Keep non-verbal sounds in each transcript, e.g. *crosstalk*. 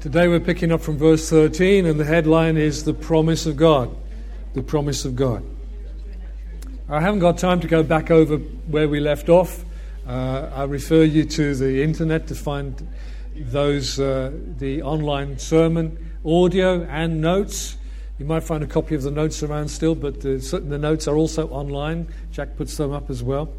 Today we're picking up from verse 13, and the headline is The Promise of God. The Promise of God. I haven't got time to go back over where we left off. Uh, I refer you to the internet to find those, uh, the online sermon audio and notes. You might find a copy of the notes around still, but the, the notes are also online. Jack puts them up as well.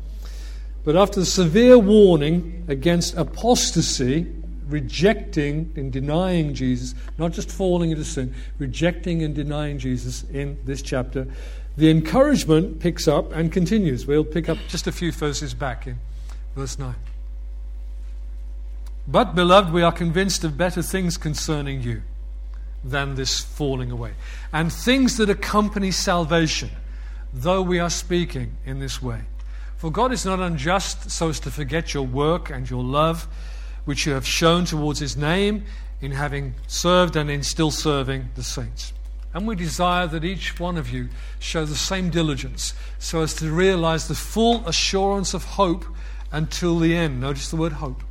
But after the severe warning against apostasy, rejecting and denying Jesus, not just falling into sin, rejecting and denying Jesus in this chapter, the encouragement picks up and continues. We'll pick up just a few verses back in verse 9. But, beloved, we are convinced of better things concerning you than this falling away, and things that accompany salvation, though we are speaking in this way. For God is not unjust so as to forget your work and your love which you have shown towards his name in having served and in still serving the saints. And we desire that each one of you show the same diligence so as to realize the full assurance of hope until the end. Notice the word hope.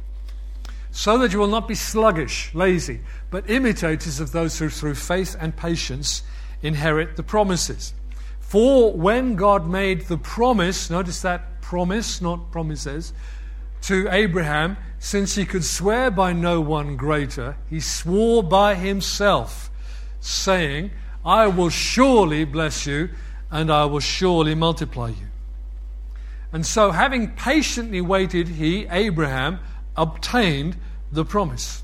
So that you will not be sluggish, lazy, but imitators of those who through faith and patience inherit the promises. For when God made the promise, notice that promise, not promises, to Abraham, since he could swear by no one greater, he swore by himself, saying, I will surely bless you, and I will surely multiply you. And so, having patiently waited, he, Abraham, obtained the promise.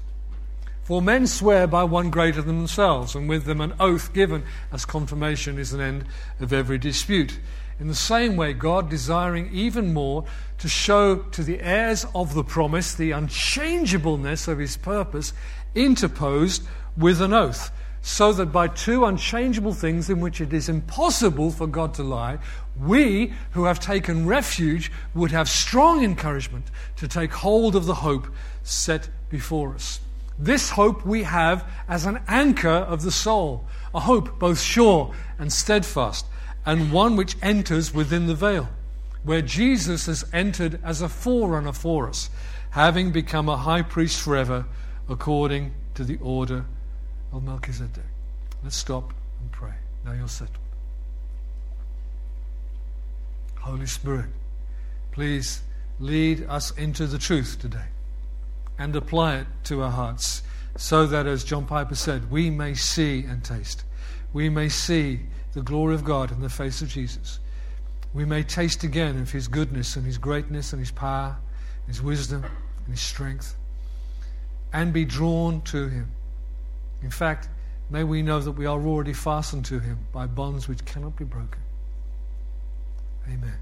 For men swear by one greater than themselves, and with them an oath given as confirmation is an end of every dispute. In the same way, God, desiring even more to show to the heirs of the promise the unchangeableness of his purpose, interposed with an oath, so that by two unchangeable things in which it is impossible for God to lie, we who have taken refuge would have strong encouragement to take hold of the hope set before us. This hope we have as an anchor of the soul, a hope both sure and steadfast and one which enters within the veil, where Jesus has entered as a forerunner for us, having become a high priest forever according to the order of Melchizedek. Let's stop and pray. Now you're settled. Holy Spirit, please lead us into the truth today and apply it to our hearts so that, as John Piper said, we may see and taste. We may see the glory of God in the face of Jesus, we may taste again of His goodness and His greatness and His power, His wisdom and His strength, and be drawn to Him. In fact, may we know that we are already fastened to Him by bonds which cannot be broken. Amen.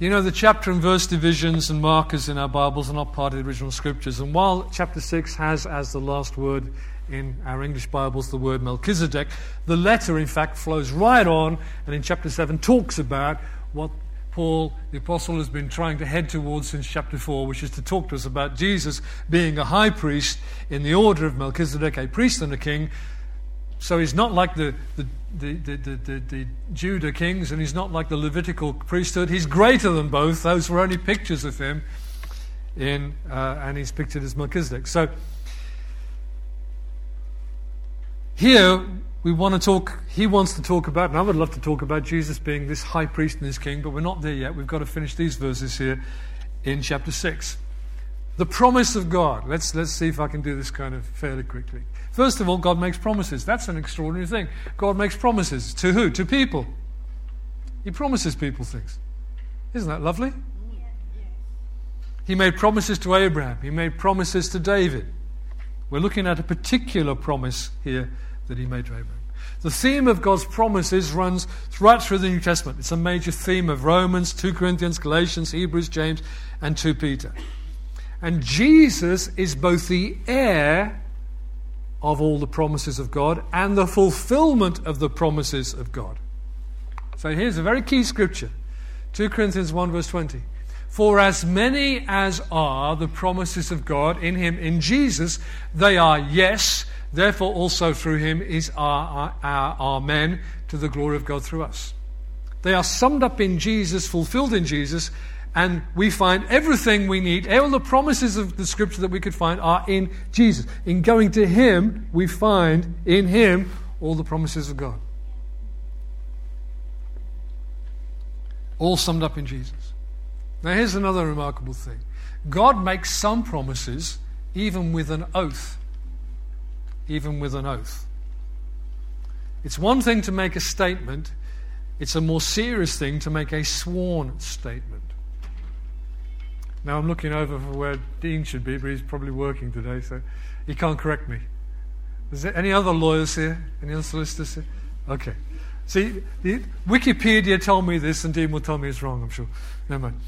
You know, the chapter and verse divisions and markers in our Bibles are not part of the original scriptures. And while chapter 6 has as the last word in our English Bibles the word Melchizedek. The letter, in fact, flows right on and in chapter 7 talks about what Paul, the apostle, has been trying to head towards since chapter 4, which is to talk to us about Jesus being a high priest in the order of Melchizedek, a priest and a king. So he's not like the, the, the, the, the, the Judah kings and he's not like the Levitical priesthood. He's greater than both. Those were only pictures of him, in, uh, and he's pictured as Melchizedek. So Here, we want to talk, he wants to talk about, and I would love to talk about Jesus being this high priest and this king, but we're not there yet. We've got to finish these verses here in chapter 6. The promise of God. Let's, let's see if I can do this kind of fairly quickly. First of all, God makes promises. That's an extraordinary thing. God makes promises. To who? To people. He promises people things. Isn't that lovely? He made promises to Abraham. He made promises to David. We're looking at a particular promise here that he made to Abraham. The theme of God's promises runs right through the New Testament. It's a major theme of Romans, 2 Corinthians, Galatians, Hebrews, James, and 2 Peter. And Jesus is both the heir of all the promises of God and the fulfillment of the promises of God. So here's a very key scripture 2 Corinthians 1, verse 20. For as many as are the promises of God in Him, in Jesus, they are yes. Therefore, also through Him is our, our, our Amen to the glory of God through us. They are summed up in Jesus, fulfilled in Jesus, And we find everything we need, all the promises of the scripture that we could find are in Jesus. In going to Him, we find in Him all the promises of God. All summed up in Jesus. Now, here's another remarkable thing God makes some promises even with an oath. Even with an oath. It's one thing to make a statement, it's a more serious thing to make a sworn statement. Now I'm looking over for where Dean should be, but he's probably working today, so he can't correct me. Is there any other lawyers here? Any other solicitors here? Okay. See, the, Wikipedia told me this, and Dean will tell me it's wrong, I'm sure. Never mind.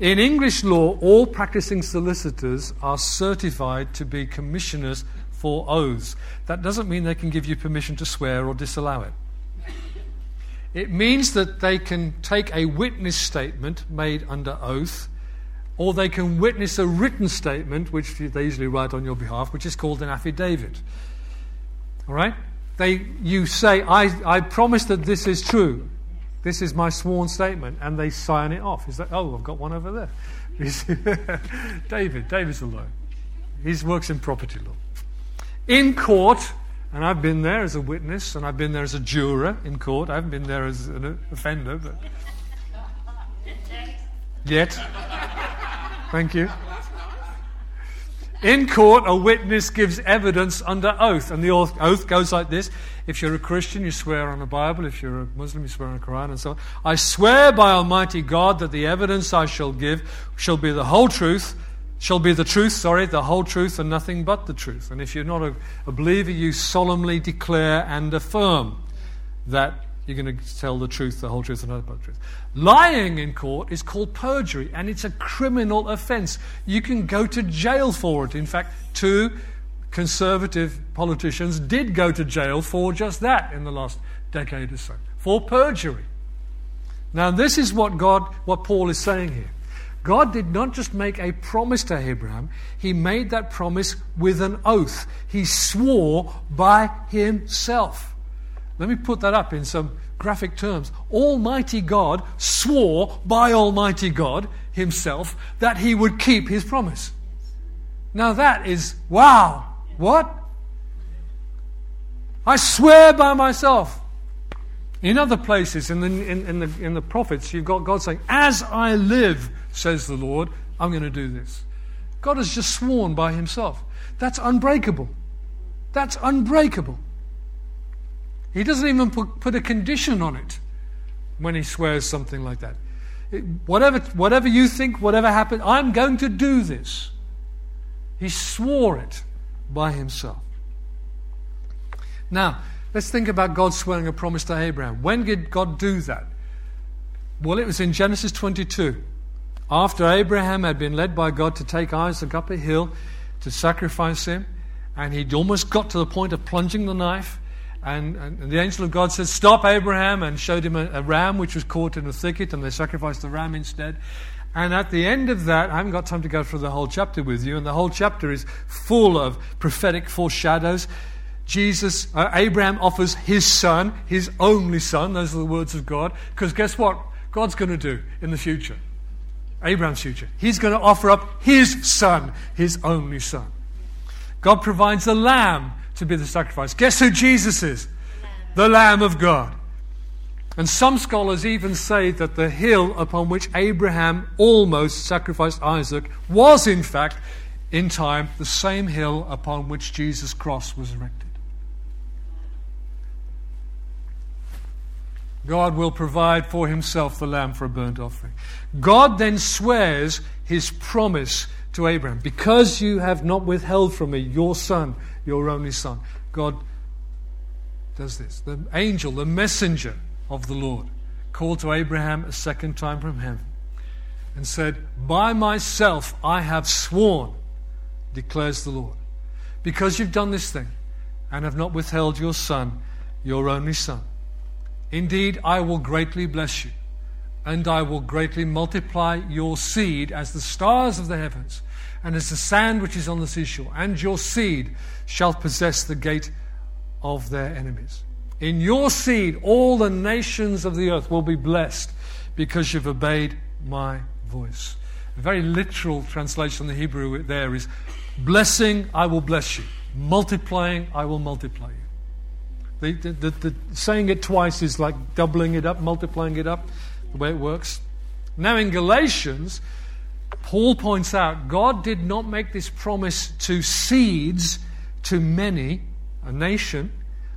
In English law, all practicing solicitors are certified to be commissioners for oaths. That doesn't mean they can give you permission to swear or disallow it. It means that they can take a witness statement made under oath or they can witness a written statement, which they usually write on your behalf, which is called an affidavit. All right? They, you say, I, I promise that this is true. This is my sworn statement, and they sign it off. Is that, oh, I've got one over there. *laughs* *laughs* David, David's a lawyer. He works in property law. In court, and I've been there as a witness, and I've been there as a juror in court. I haven't been there as an offender, but. Yet. Thank you. In court, a witness gives evidence under oath, and the oath goes like this. If you're a Christian, you swear on the Bible. If you're a Muslim, you swear on the Quran, and so on. I swear by Almighty God that the evidence I shall give shall be the whole truth, shall be the truth, sorry, the whole truth and nothing but the truth. And if you're not a, a believer, you solemnly declare and affirm that you're going to tell the truth, the whole truth, and nothing but the truth. Lying in court is called perjury, and it's a criminal offense. You can go to jail for it. In fact, two conservative politicians did go to jail for just that in the last decade or so, for perjury. Now, this is what God, what Paul is saying here. God did not just make a promise to Abraham, he made that promise with an oath. He swore by himself. Let me put that up in some graphic terms. Almighty God swore by Almighty God Himself that He would keep His promise. Now that is, wow. What? I swear by myself. In other places, in the, in, in, the, in the prophets, you've got God saying, As I live, says the Lord, I'm going to do this. God has just sworn by Himself. That's unbreakable. That's unbreakable. He doesn't even put, put a condition on it when he swears something like that. It, whatever, whatever you think, whatever happened, I'm going to do this. He swore it by himself. Now, let's think about God swearing a promise to Abraham. When did God do that? Well, it was in Genesis 22. After Abraham had been led by God to take Isaac up a hill to sacrifice him, and he'd almost got to the point of plunging the knife, and, and, the angel of God says, Stop, Abraham, and showed him a, a, ram which was caught in a thicket, and they sacrificed the ram instead. And at the end of that, I haven't got time to go through the whole chapter with you, and the whole chapter is full of prophetic foreshadows. Jesus, uh, Abraham offers his son, his only son, those are the words of God, because guess what? God's going to do in the future, Abraham's future. He's going to offer up his son, his only son. God provides a lamb to be the sacrifice. Guess who Jesus is? The Lamb of God. And some scholars even say that the hill upon which Abraham almost sacrificed Isaac was, in fact, in time, the same hill upon which Jesus' cross was erected. God will provide for himself the lamb for a burnt offering. God then swears his promise to Abraham Because you have not withheld from me your son, your only son. God does this. The angel, the messenger of the Lord, called to Abraham a second time from heaven and said, By myself I have sworn, declares the Lord, because you've done this thing and have not withheld your son, your only son. Indeed, I will greatly bless you, and I will greatly multiply your seed as the stars of the heavens and as the sand which is on the seashore, and your seed shall possess the gate of their enemies. In your seed, all the nations of the earth will be blessed because you've obeyed my voice. A very literal translation of the Hebrew there is blessing, I will bless you. Multiplying, I will multiply you. The, the, the, the, saying it twice is like doubling it up, multiplying it up, the way it works. Now, in Galatians, Paul points out God did not make this promise to seeds, to many, a nation,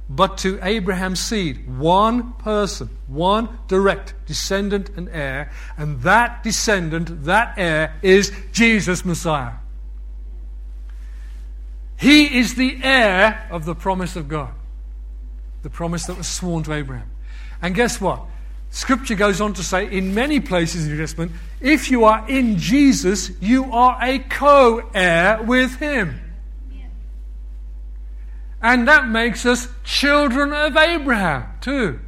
but to Abraham's seed, one person, one direct descendant and heir, and that descendant, that heir, is Jesus Messiah. He is the heir of the promise of God, the promise that was sworn to Abraham. And guess what? Scripture goes on to say in many places in the New Testament, if you are in Jesus, you are a co heir with him. And that makes us children of Abraham, too.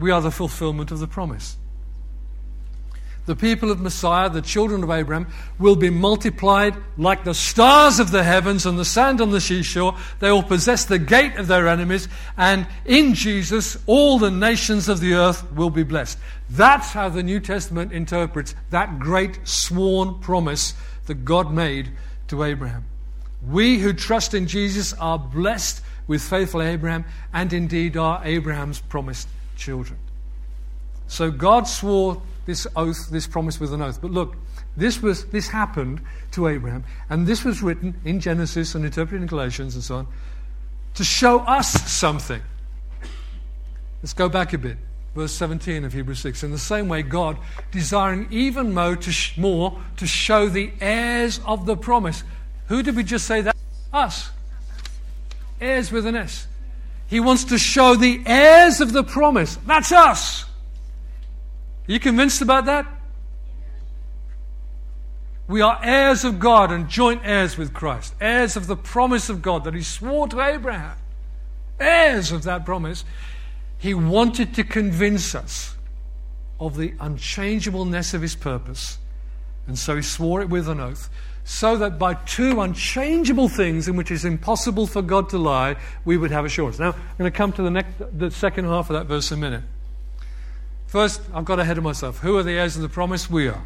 We are the fulfillment of the promise. The people of Messiah, the children of Abraham, will be multiplied like the stars of the heavens and the sand on the seashore. They will possess the gate of their enemies, and in Jesus, all the nations of the earth will be blessed. That's how the New Testament interprets that great sworn promise that God made to Abraham. We who trust in Jesus are blessed with faithful Abraham and indeed are Abraham's promised children. So God swore this oath, this promise with an oath. But look, this, was, this happened to Abraham, and this was written in Genesis and interpreted in Galatians and so on to show us something. Let's go back a bit. Verse 17 of Hebrews 6. In the same way, God, desiring even more to, sh- more to show the heirs of the promise. Who did we just say that? Us. Heirs with an S. He wants to show the heirs of the promise. That's us. Are you convinced about that? We are heirs of God and joint heirs with Christ, heirs of the promise of God that He swore to Abraham, heirs of that promise. He wanted to convince us of the unchangeableness of His purpose, and so He swore it with an oath, so that by two unchangeable things in which it is impossible for God to lie, we would have assurance. Now, I'm going to come to the, next, the second half of that verse in a minute. First, I've got ahead of myself. Who are the heirs of the promise? We are.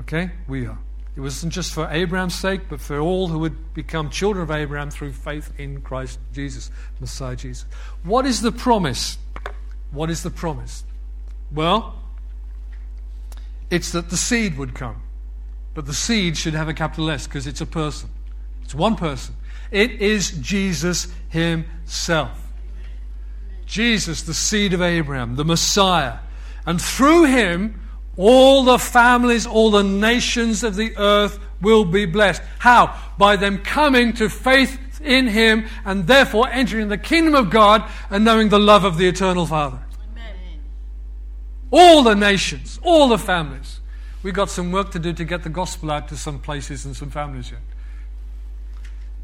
Okay? We are. It wasn't just for Abraham's sake, but for all who would become children of Abraham through faith in Christ Jesus, Messiah Jesus. What is the promise? What is the promise? Well, it's that the seed would come. But the seed should have a capital S because it's a person. It's one person. It is Jesus Himself. Jesus, the seed of Abraham, the Messiah. And through him, all the families, all the nations of the earth will be blessed. How? By them coming to faith in him and therefore entering the kingdom of God and knowing the love of the eternal Father. Amen. All the nations, all the families. We've got some work to do to get the gospel out to some places and some families yet.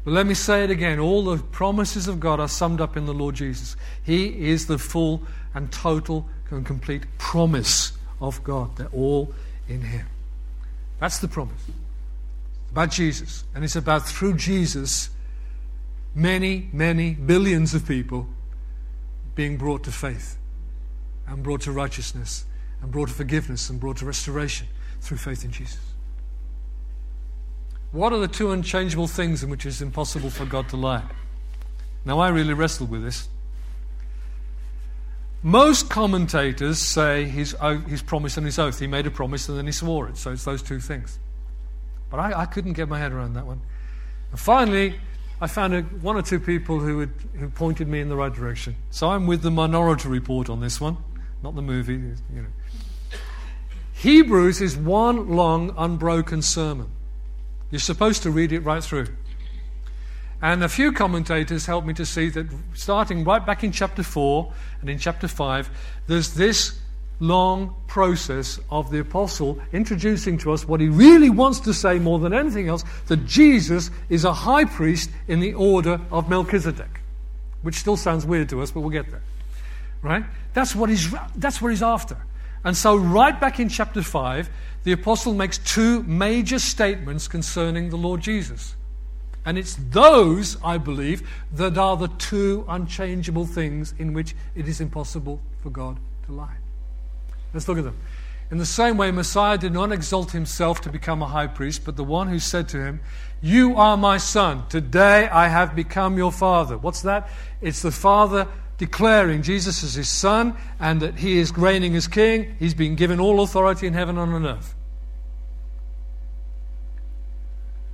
But let me say it again all the promises of God are summed up in the Lord Jesus. He is the full and total and complete promise of God. They're all in Him. That's the promise. about Jesus. And it's about through Jesus, many, many billions of people being brought to faith and brought to righteousness and brought to forgiveness and brought to restoration through faith in Jesus. What are the two unchangeable things in which it is impossible for God to lie? Now, I really wrestled with this. Most commentators say his, his promise and his oath. He made a promise and then he swore it. So it's those two things. But I, I couldn't get my head around that one. And finally, I found a, one or two people who, had, who pointed me in the right direction. So I'm with the minority report on this one, not the movie. You know. Hebrews is one long, unbroken sermon. You're supposed to read it right through. And a few commentators helped me to see that starting right back in chapter 4 and in chapter 5, there's this long process of the apostle introducing to us what he really wants to say more than anything else that Jesus is a high priest in the order of Melchizedek, which still sounds weird to us, but we'll get there. Right? That's what he's, that's what he's after. And so, right back in chapter 5, the apostle makes two major statements concerning the Lord Jesus. And it's those, I believe, that are the two unchangeable things in which it is impossible for God to lie. Let's look at them. In the same way, Messiah did not exalt himself to become a high priest, but the one who said to him, You are my son. Today I have become your father. What's that? It's the father declaring Jesus as his son and that he is reigning as king. He's been given all authority in heaven and on earth.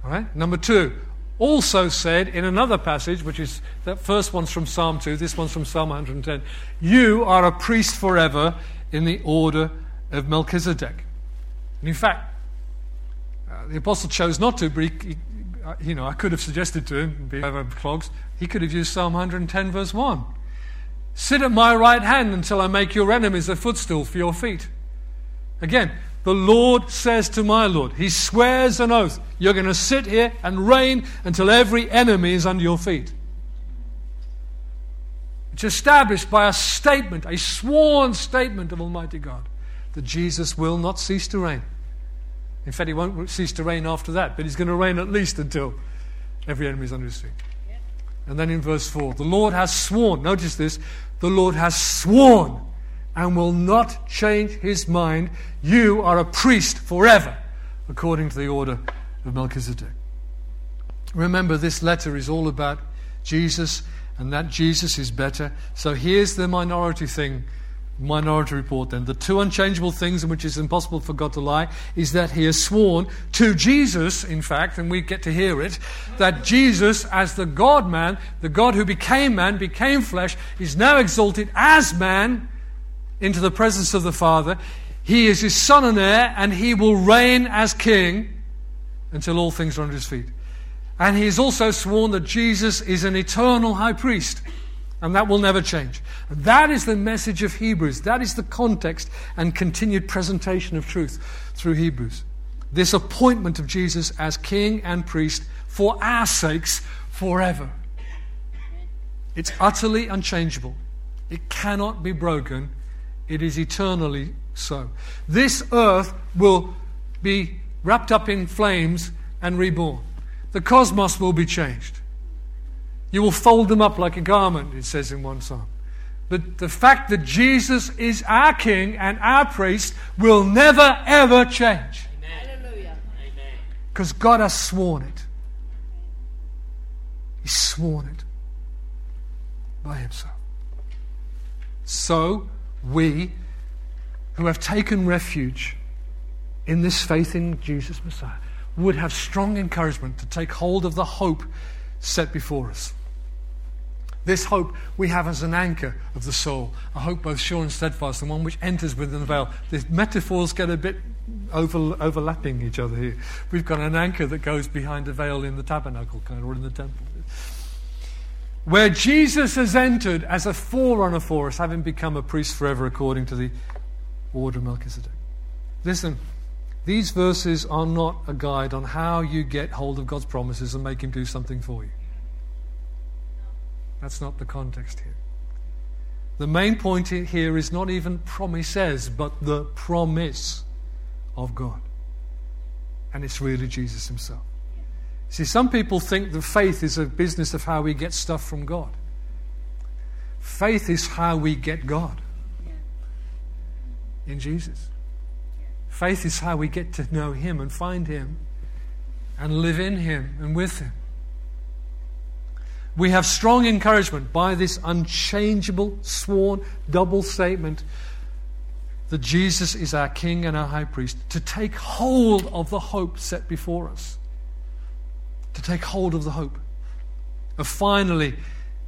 All right? Number two, also said in another passage, which is that first one's from Psalm 2, this one's from Psalm 110, You are a priest forever in the order of Melchizedek. And in fact, uh, the apostle chose not to, but he, he, uh, you know, I could have suggested to him, be over clogs, he could have used Psalm 110, verse 1. Sit at my right hand until I make your enemies a footstool for your feet. Again, the Lord says to my Lord, He swears an oath, you're going to sit here and reign until every enemy is under your feet. It's established by a statement, a sworn statement of Almighty God that Jesus will not cease to reign. In fact, he won't cease to reign after that, but he's going to reign at least until every enemy is under his feet. And then in verse 4, the Lord has sworn, notice this, the Lord has sworn and will not change his mind. You are a priest forever, according to the order of Melchizedek. Remember, this letter is all about Jesus, and that Jesus is better. So here's the minority thing Minority Report then. The two unchangeable things in which it's impossible for God to lie is that he has sworn to Jesus, in fact, and we get to hear it, that Jesus, as the God man, the God who became man, became flesh, is now exalted as man into the presence of the Father. He is his son and heir, and he will reign as king until all things are under his feet. And he has also sworn that Jesus is an eternal high priest. And that will never change. That is the message of Hebrews. That is the context and continued presentation of truth through Hebrews. This appointment of Jesus as king and priest for our sakes forever. It's utterly unchangeable. It cannot be broken. It is eternally so. This earth will be wrapped up in flames and reborn. The cosmos will be changed. You will fold them up like a garment, it says in one psalm. But the fact that Jesus is our King and our priest will never, ever change. Because God has sworn it. He's sworn it by Himself. So, we who have taken refuge in this faith in Jesus Messiah would have strong encouragement to take hold of the hope set before us. This hope we have as an anchor of the soul, a hope both sure and steadfast, the one which enters within the veil. The metaphors get a bit over, overlapping each other here. We've got an anchor that goes behind a veil in the tabernacle, kind of, or in the temple. Where Jesus has entered as a forerunner for us, having become a priest forever according to the order of Melchizedek. Listen, these verses are not a guide on how you get hold of God's promises and make Him do something for you. That's not the context here. The main point here is not even promises, but the promise of God. And it's really Jesus Himself. See, some people think that faith is a business of how we get stuff from God. Faith is how we get God in Jesus. Faith is how we get to know Him and find Him and live in Him and with Him. We have strong encouragement by this unchangeable, sworn, double statement that Jesus is our King and our High Priest, to take hold of the hope set before us. To take hold of the hope of finally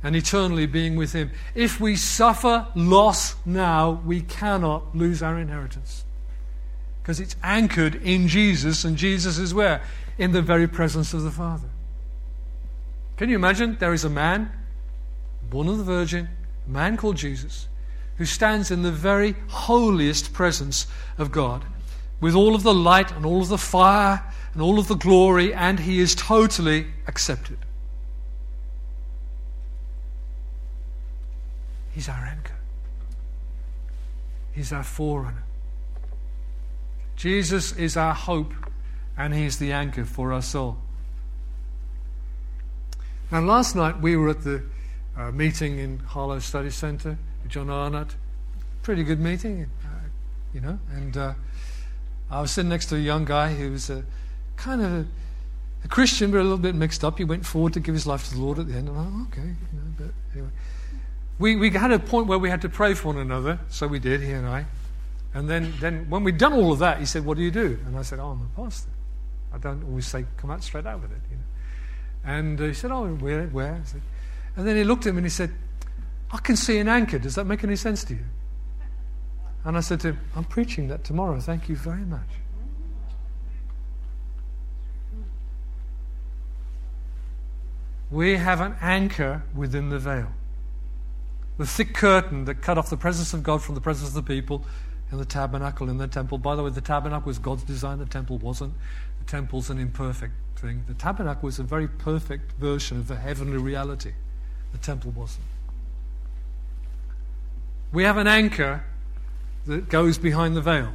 and eternally being with Him. If we suffer loss now, we cannot lose our inheritance. Because it's anchored in Jesus, and Jesus is where? In the very presence of the Father. Can you imagine? There is a man, born of the Virgin, a man called Jesus, who stands in the very holiest presence of God with all of the light and all of the fire and all of the glory, and he is totally accepted. He's our anchor, He's our forerunner. Jesus is our hope, and He's the anchor for our soul. Now, last night we were at the uh, meeting in Harlow Study Centre with John Arnott. Pretty good meeting, uh, you know, and uh, I was sitting next to a young guy who was a kind of a, a Christian, but a little bit mixed up. He went forward to give his life to the Lord at the end. And I thought, okay, you know, but anyway. We, we had a point where we had to pray for one another, so we did, he and I. And then, then when we'd done all of that, he said, What do you do? And I said, Oh, I'm a pastor. I don't always say, Come out straight out with it. You know? And uh, he said, Oh, where? where? Said, and then he looked at me and he said, I can see an anchor. Does that make any sense to you? And I said to him, I'm preaching that tomorrow. Thank you very much. We have an anchor within the veil. The thick curtain that cut off the presence of God from the presence of the people in the tabernacle, in the temple. By the way, the tabernacle was God's design, the temple wasn't. Temple's an imperfect thing. The tabernacle was a very perfect version of the heavenly reality. The temple wasn't. We have an anchor that goes behind the veil.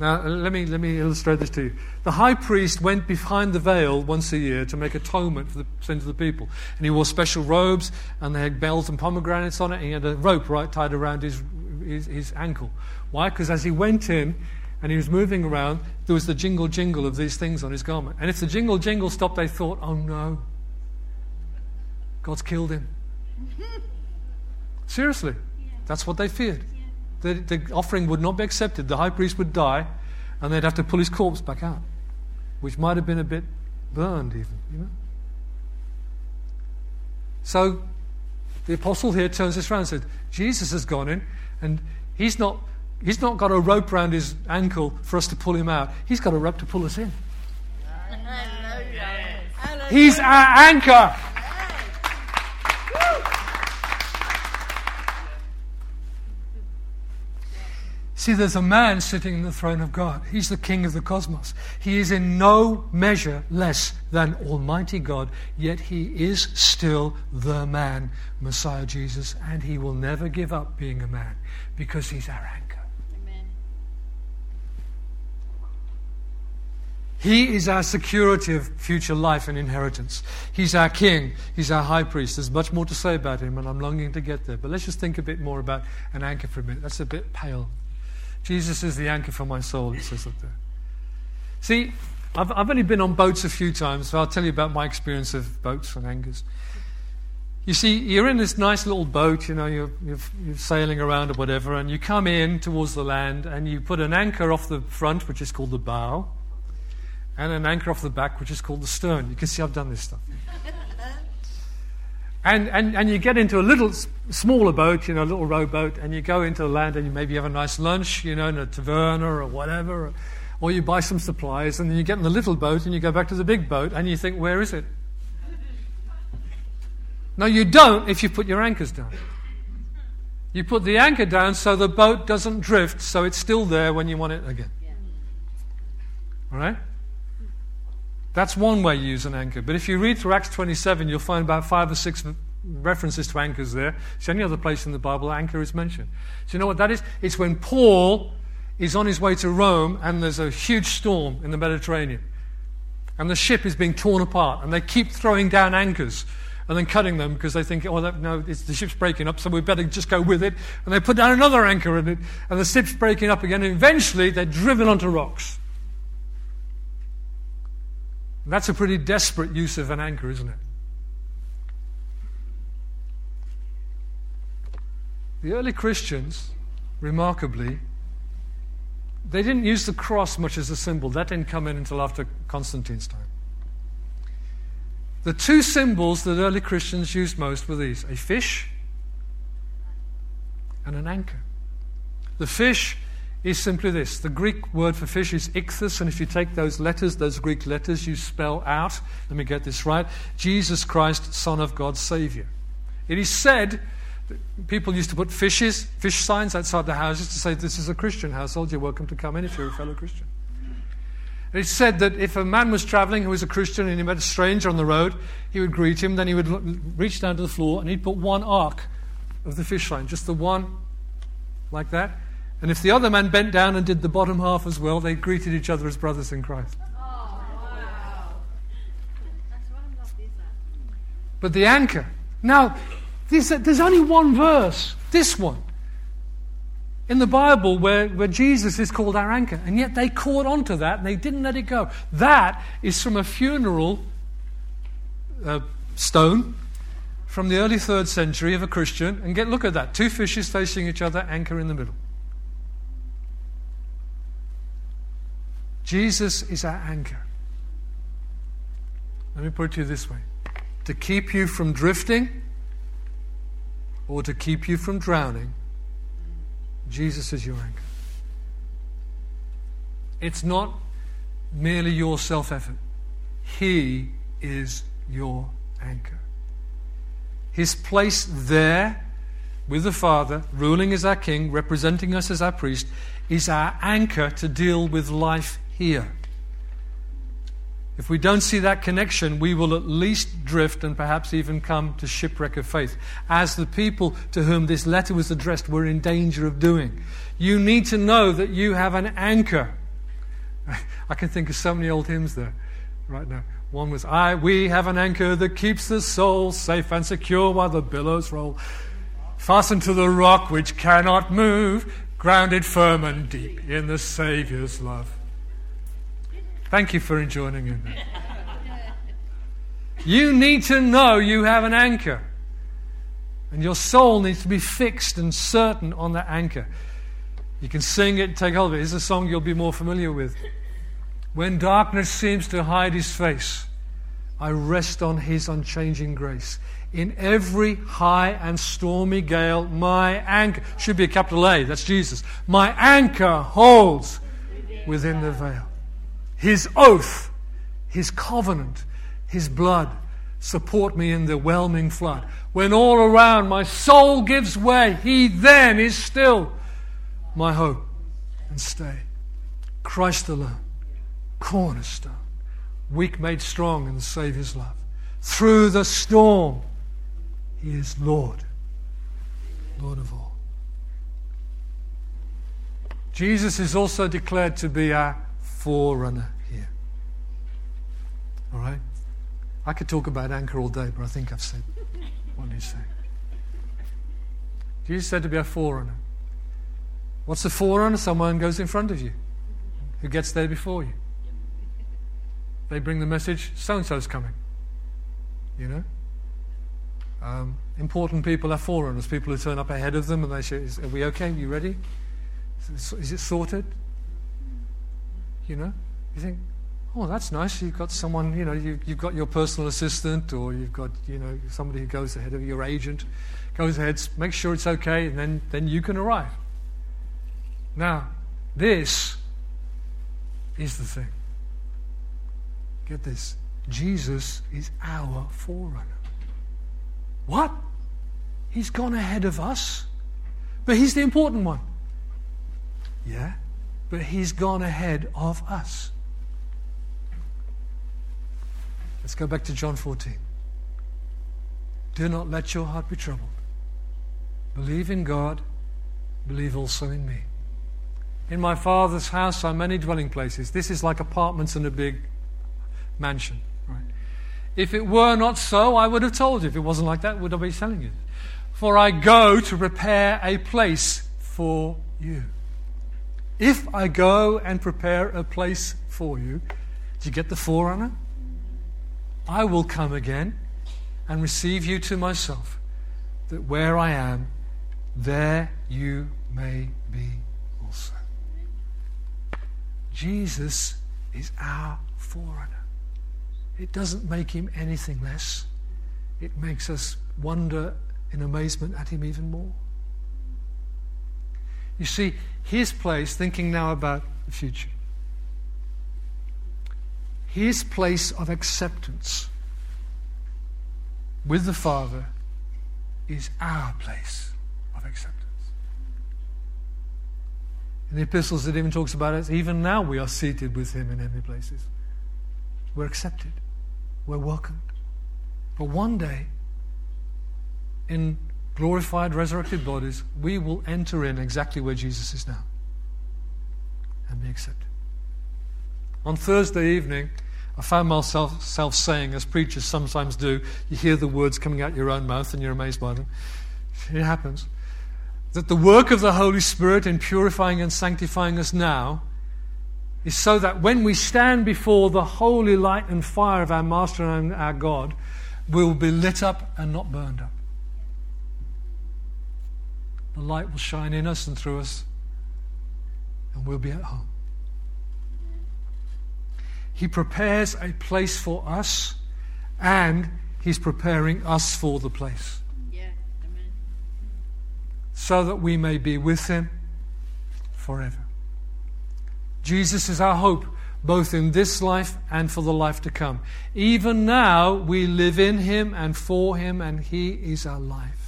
Now, uh, let me, let me illustrate this to you. The high priest went behind the veil once a year to make atonement for the sins of the people. And he wore special robes, and they had bells and pomegranates on it, and he had a rope right tied around his, his, his ankle. Why? Because as he went in and he was moving around, there was the jingle jingle of these things on his garment. And if the jingle jingle stopped, they thought, oh no, God's killed him. Seriously, that's what they feared the, the offering would not be accepted. The high priest would die, and they'd have to pull his corpse back out, which might have been a bit burned, even, you know. So the apostle here turns this around and said, Jesus has gone in, and he's not, he's not got a rope around his ankle for us to pull him out. He's got a rope to pull us in. He's our anchor. See, there's a man sitting in the throne of God. He's the king of the cosmos. He is in no measure less than Almighty God, yet he is still the man, Messiah Jesus, and he will never give up being a man because he's our anchor. Amen. He is our security of future life and inheritance. He's our king. He's our high priest. There's much more to say about him, and I'm longing to get there. But let's just think a bit more about an anchor for a minute. That's a bit pale Jesus is the anchor for my soul, it says up there. See, I've, I've only been on boats a few times, so I'll tell you about my experience of boats and anchors. You see, you're in this nice little boat, you know, you're, you're, you're, sailing around or whatever, and you come in towards the land and you put an anchor off the front, which is called the bow, and an anchor off the back, which is called the stern. You can see I've done this stuff. *laughs* And, and, and you get into a little smaller boat, you know, a little rowboat, and you go into the land and you maybe have a nice lunch, you know, in a taverna or whatever, or, or you buy some supplies, and then you get in the little boat and you go back to the big boat and you think, where is it? No, you don't if you put your anchors down. You put the anchor down so the boat doesn't drift, so it's still there when you want it again. All right? That's one way you use an anchor. But if you read through Acts 27, you'll find about five or six references to anchors there. It's the only other place in the Bible anchor is mentioned. So you know what that is? It's when Paul is on his way to Rome and there's a huge storm in the Mediterranean. And the ship is being torn apart. And they keep throwing down anchors and then cutting them because they think, oh, no, the ship's breaking up, so we better just go with it. And they put down another anchor in it, and the ship's breaking up again. And eventually, they're driven onto rocks. That's a pretty desperate use of an anchor, isn't it? The early Christians, remarkably, they didn't use the cross much as a symbol. That didn't come in until after Constantine's time. The two symbols that early Christians used most were these a fish and an anchor. The fish is simply this. The Greek word for fish is ichthus, and if you take those letters, those Greek letters, you spell out, let me get this right, Jesus Christ, Son of God, Savior. It is said that people used to put fishes, fish signs outside the houses to say, This is a Christian household, you're welcome to come in if you're a fellow Christian. It's said that if a man was traveling who was a Christian and he met a stranger on the road, he would greet him, then he would reach down to the floor and he'd put one arc of the fish sign, just the one like that and if the other man bent down and did the bottom half as well, they greeted each other as brothers in Christ. But the anchor. Now, there's only one verse, this one. in the Bible where, where Jesus is called our anchor, and yet they caught onto that and they didn't let it go. That is from a funeral uh, stone from the early third century of a Christian. And get look at that two fishes facing each other, anchor in the middle. Jesus is our anchor. Let me put it to you this way to keep you from drifting or to keep you from drowning Jesus is your anchor. It's not merely your self effort, He is your anchor. His place there with the Father, ruling as our King, representing us as our priest, is our anchor to deal with life here. If we don't see that connection, we will at least drift and perhaps even come to shipwreck of faith, as the people to whom this letter was addressed were in danger of doing. You need to know that you have an anchor. *laughs* I can think of so many old hymns there right now. One was, I, we have an anchor that keeps the soul safe and secure while the billows roll. Fastened to the rock which cannot move, grounded firm and deep in the Saviour's love. Thank you for joining in. You need to know you have an anchor. And your soul needs to be fixed and certain on that anchor. You can sing it, take hold of it. Here's a song you'll be more familiar with. When darkness seems to hide his face, I rest on his unchanging grace. In every high and stormy gale, my anchor, should be a capital A, that's Jesus. My anchor holds within the veil. His oath, His covenant, His blood support me in the whelming flood. When all around my soul gives way, He then is still my hope and stay. Christ alone, cornerstone, weak made strong in the Saviour's love. Through the storm, He is Lord, Lord of all. Jesus is also declared to be our forerunner here. All right? I could talk about anchor all day, but I think I've said what he's saying. Jesus said to be a forerunner. What's a forerunner? Someone goes in front of you, who gets there before you. They bring the message, so and so's coming. You know? Um, important people are forerunners, people who turn up ahead of them and they say, Are we okay? Are you ready? Is it sorted? You know, you think, oh, that's nice. You've got someone, you know, you, you've got your personal assistant or you've got, you know, somebody who goes ahead of your agent, goes ahead, makes sure it's okay, and then, then you can arrive. Now, this is the thing. Get this Jesus is our forerunner. What? He's gone ahead of us? But he's the important one. Yeah? But He's gone ahead of us. Let's go back to John 14. Do not let your heart be troubled. Believe in God, believe also in me. In my Father's house are many dwelling places. This is like apartments in a big mansion. Right? If it were not so, I would have told you. If it wasn't like that, would I be telling you? For I go to prepare a place for you. If I go and prepare a place for you, do you get the forerunner? I will come again and receive you to myself, that where I am, there you may be also. Jesus is our forerunner. It doesn't make him anything less, it makes us wonder in amazement at him even more. You see, his place, thinking now about the future, his place of acceptance with the Father is our place of acceptance. In the epistles, it even talks about it. Even now, we are seated with Him in heavenly places. We're accepted. We're welcomed. But one day, in glorified, resurrected bodies, we will enter in exactly where Jesus is now and be accepted. On Thursday evening, I found myself self saying, as preachers sometimes do, you hear the words coming out your own mouth and you're amazed by them. It happens. that the work of the Holy Spirit in purifying and sanctifying us now is so that when we stand before the holy light and fire of our Master and our God, we'll be lit up and not burned up. The light will shine in us and through us, and we'll be at home. He prepares a place for us, and He's preparing us for the place. Yeah. Amen. So that we may be with Him forever. Jesus is our hope, both in this life and for the life to come. Even now, we live in Him and for Him, and He is our life.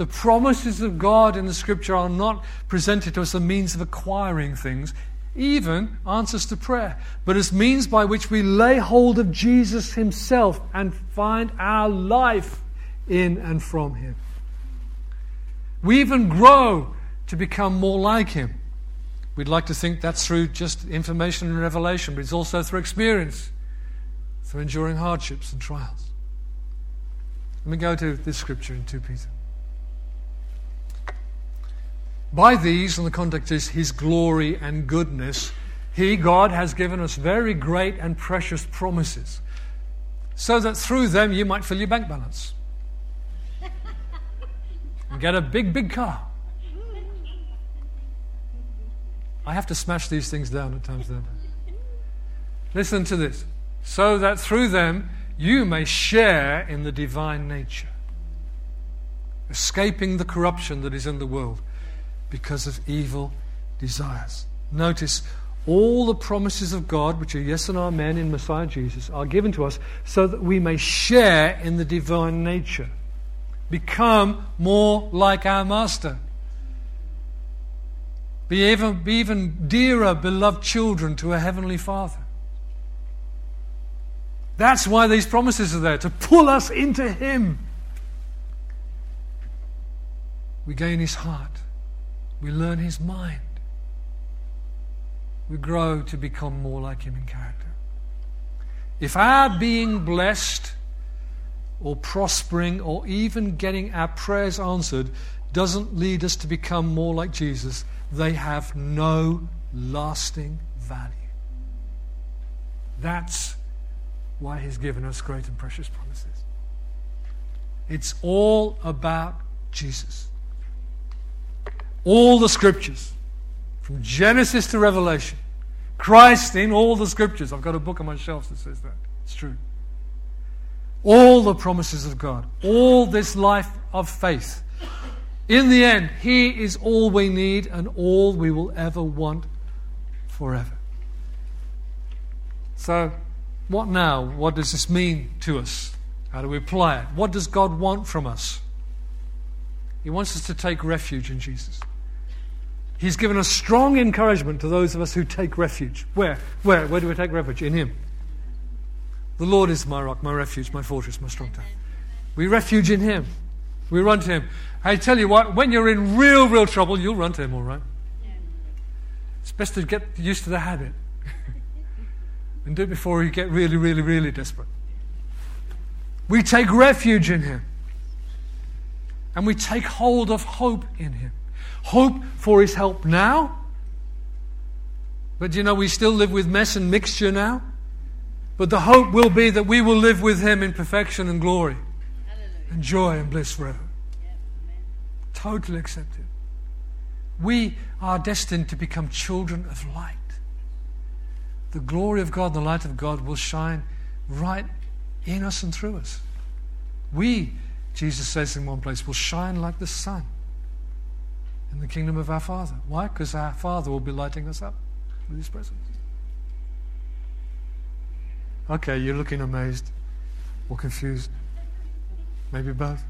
The promises of God in the Scripture are not presented to us as a means of acquiring things, even answers to prayer, but as means by which we lay hold of Jesus Himself and find our life in and from Him. We even grow to become more like Him. We'd like to think that's through just information and revelation, but it's also through experience, through enduring hardships and trials. Let me go to this scripture in 2 Peter. By these, and the context is His glory and goodness, He, God, has given us very great and precious promises, so that through them you might fill your bank balance and get a big, big car. I have to smash these things down at times, don't I? Listen to this. So that through them you may share in the divine nature, escaping the corruption that is in the world because of evil desires. Notice all the promises of God, which are yes and amen in Messiah Jesus, are given to us so that we may share in the divine nature, become more like our Master, be even, be even dearer, beloved children to a Heavenly Father. That's why these promises are there, to pull us into Him. We gain His heart. We learn his mind. We grow to become more like him in character. If our being blessed or prospering or even getting our prayers answered doesn't lead us to become more like Jesus, they have no lasting value. That's why he's given us great and precious promises. It's all about Jesus. All the scriptures, from Genesis to Revelation. Christ in all the scriptures. I've got a book on my shelves that says that. It's true. All the promises of God, all this life of faith. In the end, He is all we need and all we will ever want forever. So, what now? What does this mean to us? How do we apply it? What does God want from us? He wants us to take refuge in Jesus. He's given a strong encouragement to those of us who take refuge. Where? Where? Where do we take refuge? In Him. The Lord is my rock, my refuge, my fortress, my strong tower. We refuge in Him. We run to Him. I tell you what, when you're in real, real trouble, you'll run to Him, all right? It's best to get used to the habit *laughs* and do it before you get really, really, really desperate. We take refuge in Him. And we take hold of hope in Him hope for his help now. But you know, we still live with mess and mixture now. But the hope will be that we will live with him in perfection and glory Hallelujah. and joy and bliss forever. Yeah, totally accepted. We are destined to become children of light. The glory of God, the light of God will shine right in us and through us. We, Jesus says in one place, will shine like the sun in the kingdom of our Father. Why? Because our Father will be lighting us up with His presence. Okay, you're looking amazed or confused. Maybe both.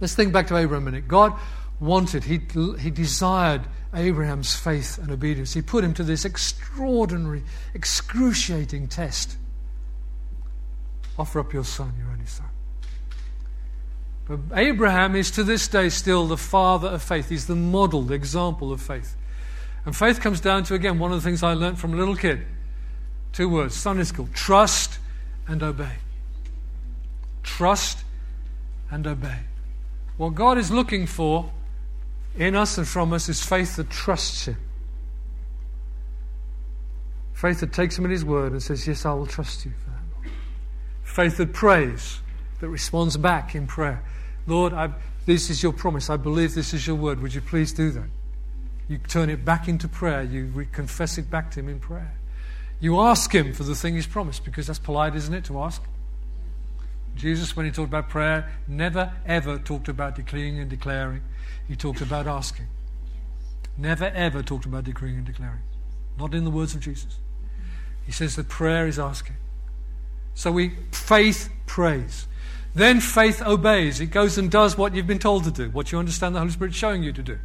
Let's think back to Abraham a minute. God wanted, he, he desired Abraham's faith and obedience. He put him to this extraordinary, excruciating test. Offer up your son, your only son. Abraham is to this day still the father of faith. He's the model, the example of faith. And faith comes down to, again, one of the things I learned from a little kid. Two words, Sunday school trust and obey. Trust and obey. What God is looking for in us and from us is faith that trusts Him. Faith that takes Him at His word and says, Yes, I will trust you for that, Faith that prays, that responds back in prayer. Lord, I, this is your promise. I believe this is your word. Would you please do that? You turn it back into prayer. You confess it back to Him in prayer. You ask Him for the thing He's promised because that's polite, isn't it, to ask? Jesus, when He talked about prayer, never ever talked about decreeing and declaring. He talked about asking. Never ever talked about decreeing and declaring. Not in the words of Jesus. He says that prayer is asking. So we faith prays. Then faith obeys. It goes and does what you've been told to do, what you understand the Holy Spirit showing you to do.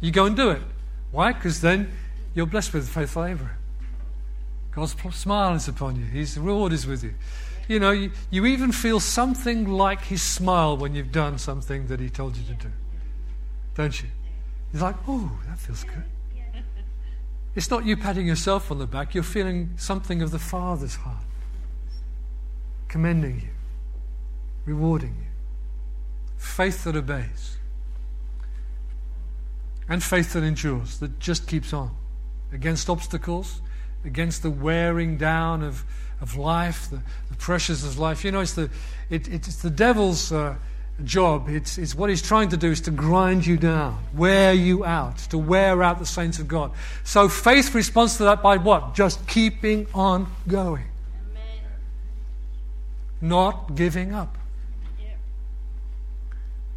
You go and do it. Why? Because then you're blessed with faithful Abraham. God's smile is upon you. His reward is with you. You know, you, you even feel something like His smile when you've done something that He told you to do. Don't you? It's like, oh, that feels good. It's not you patting yourself on the back, you're feeling something of the Father's heart, commending you, rewarding you. Faith that obeys, and faith that endures, that just keeps on against obstacles, against the wearing down of, of life, the, the pressures of life. You know, it's the, it, it's the devil's. Uh, job. It's, it's what he's trying to do is to grind you down, wear you out, to wear out the saints of God. So faith responds to that by what? Just keeping on going. Amen. Not giving up.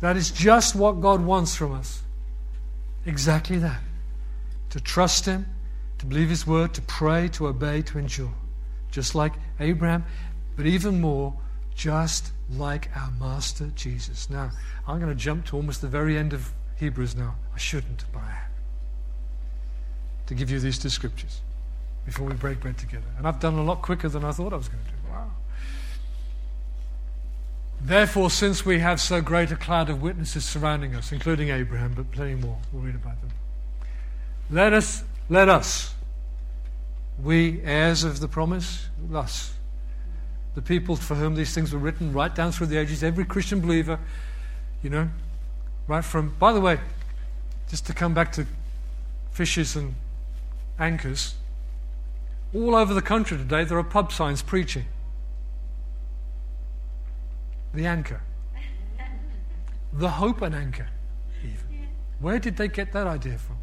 That is just what God wants from us. Exactly that. To trust Him, to believe His word, to pray, to obey, to endure. Just like Abraham, but even more, just like our Master Jesus. Now, I'm going to jump to almost the very end of Hebrews now. I shouldn't, but I am. To give you these two scriptures before we break bread together. And I've done a lot quicker than I thought I was going to do. Therefore, since we have so great a cloud of witnesses surrounding us, including Abraham, but plenty more, we'll read about them. Let us, let us, we heirs of the promise, us, the people for whom these things were written right down through the ages, every Christian believer, you know, right from, by the way, just to come back to fishes and anchors, all over the country today there are pub signs preaching. The anchor. The hope and anchor, even. Where did they get that idea from?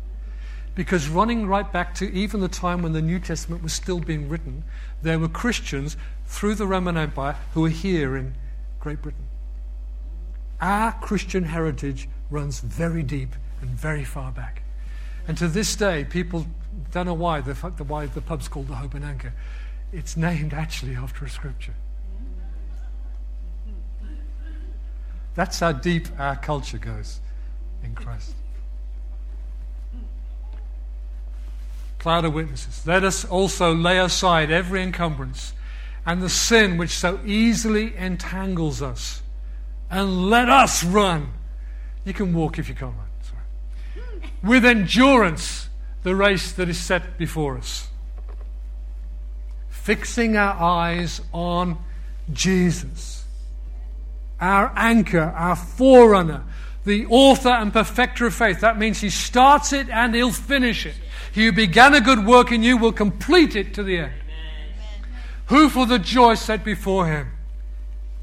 Because running right back to even the time when the New Testament was still being written, there were Christians through the Roman Empire who were here in Great Britain. Our Christian heritage runs very deep and very far back. And to this day, people don't know why the, why the pub's called the Hope and Anchor. It's named actually after a scripture. That's how deep our culture goes in Christ. Cloud of witnesses. Let us also lay aside every encumbrance and the sin which so easily entangles us. And let us run. You can walk if you can't run. Sorry. With endurance, the race that is set before us. Fixing our eyes on Jesus, our anchor, our forerunner, the author and perfecter of faith. That means he starts it and he'll finish it. He who began a good work in you will complete it to the end who for the joy set before him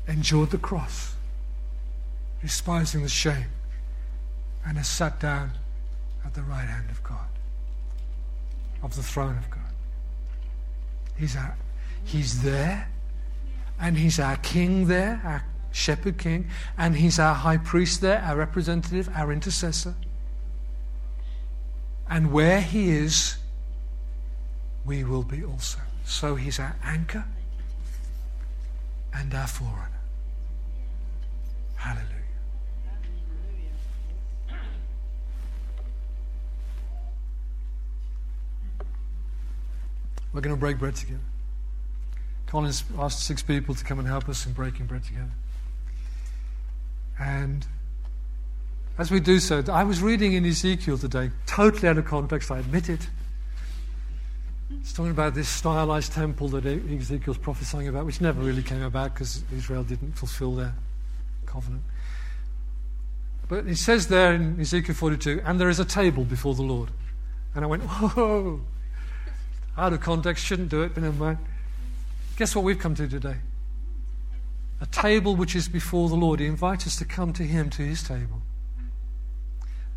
endured the cross, despising the shame, and has sat down at the right hand of God, of the throne of God. He's, our, he's there, and he's our king there, our shepherd king, and he's our high priest there, our representative, our intercessor. And where he is, we will be also. So he's our anchor and our forerunner. Hallelujah. We're going to break bread together. Colin's asked six people to come and help us in breaking bread together. And as we do so, I was reading in Ezekiel today, totally out of context, I admit it. It's talking about this stylized temple that Ezekiel's prophesying about, which never really came about because Israel didn't fulfill their covenant. But it says there in Ezekiel 42, and there is a table before the Lord. And I went, whoa, out of context, shouldn't do it, but never mind. Guess what we've come to today? A table which is before the Lord. He invites us to come to Him, to His table.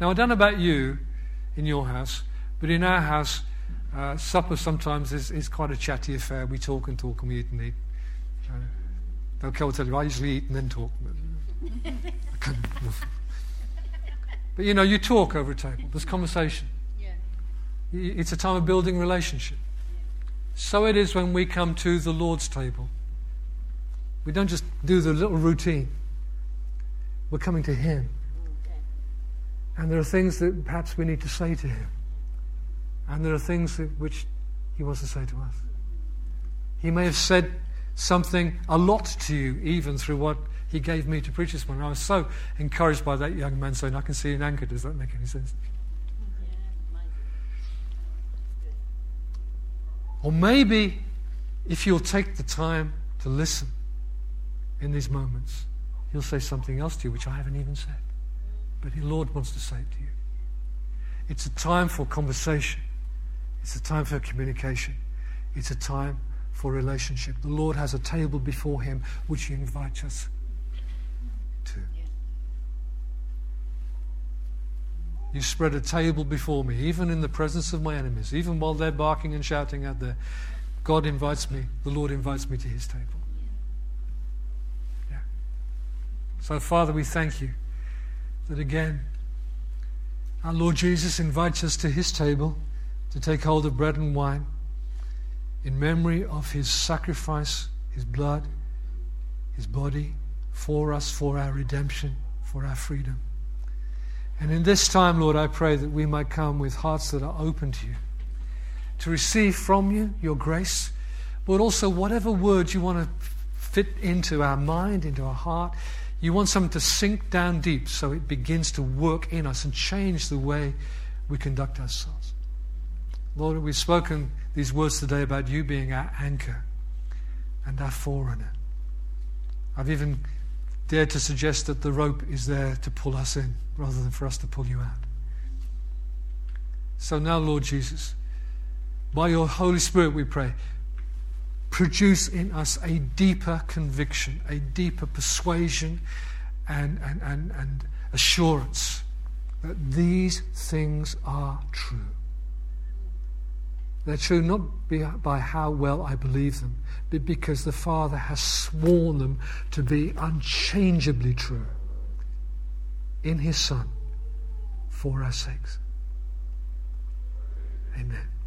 Now, I don't know about you in your house, but in our house, uh, supper sometimes is, is quite a chatty affair. We talk and talk and we eat and eat. Uh, okay, I'll tell you, I usually eat and then talk. but you know, you talk over a table, there's conversation. It's a time of building relationship. So it is when we come to the Lord's table. We don't just do the little routine, we're coming to Him. And there are things that perhaps we need to say to Him. And there are things that, which He wants to say to us. He may have said something a lot to you, even through what He gave me to preach this morning. I was so encouraged by that young man saying, I can see an anchor. Does that make any sense? Or maybe if you'll take the time to listen in these moments, He'll say something else to you which I haven't even said. But the Lord wants to say it to you. It's a time for conversation, it's a time for communication, it's a time for relationship. The Lord has a table before Him which He invites us to. You spread a table before me, even in the presence of my enemies, even while they're barking and shouting out there. God invites me, the Lord invites me to his table. Yeah. So, Father, we thank you that again, our Lord Jesus invites us to his table to take hold of bread and wine in memory of his sacrifice, his blood, his body for us, for our redemption, for our freedom. And in this time, Lord, I pray that we might come with hearts that are open to you, to receive from you your grace, but also whatever words you want to fit into our mind, into our heart. You want something to sink down deep so it begins to work in us and change the way we conduct ourselves. Lord, we've spoken these words today about you being our anchor and our forerunner. I've even dared to suggest that the rope is there to pull us in rather than for us to pull you out. So now, Lord Jesus, by your Holy Spirit, we pray, produce in us a deeper conviction, a deeper persuasion and, and, and, and assurance that these things are true. They're true not by how well I believe them, but because the Father has sworn them to be unchangeably true in His Son for our sakes. Amen.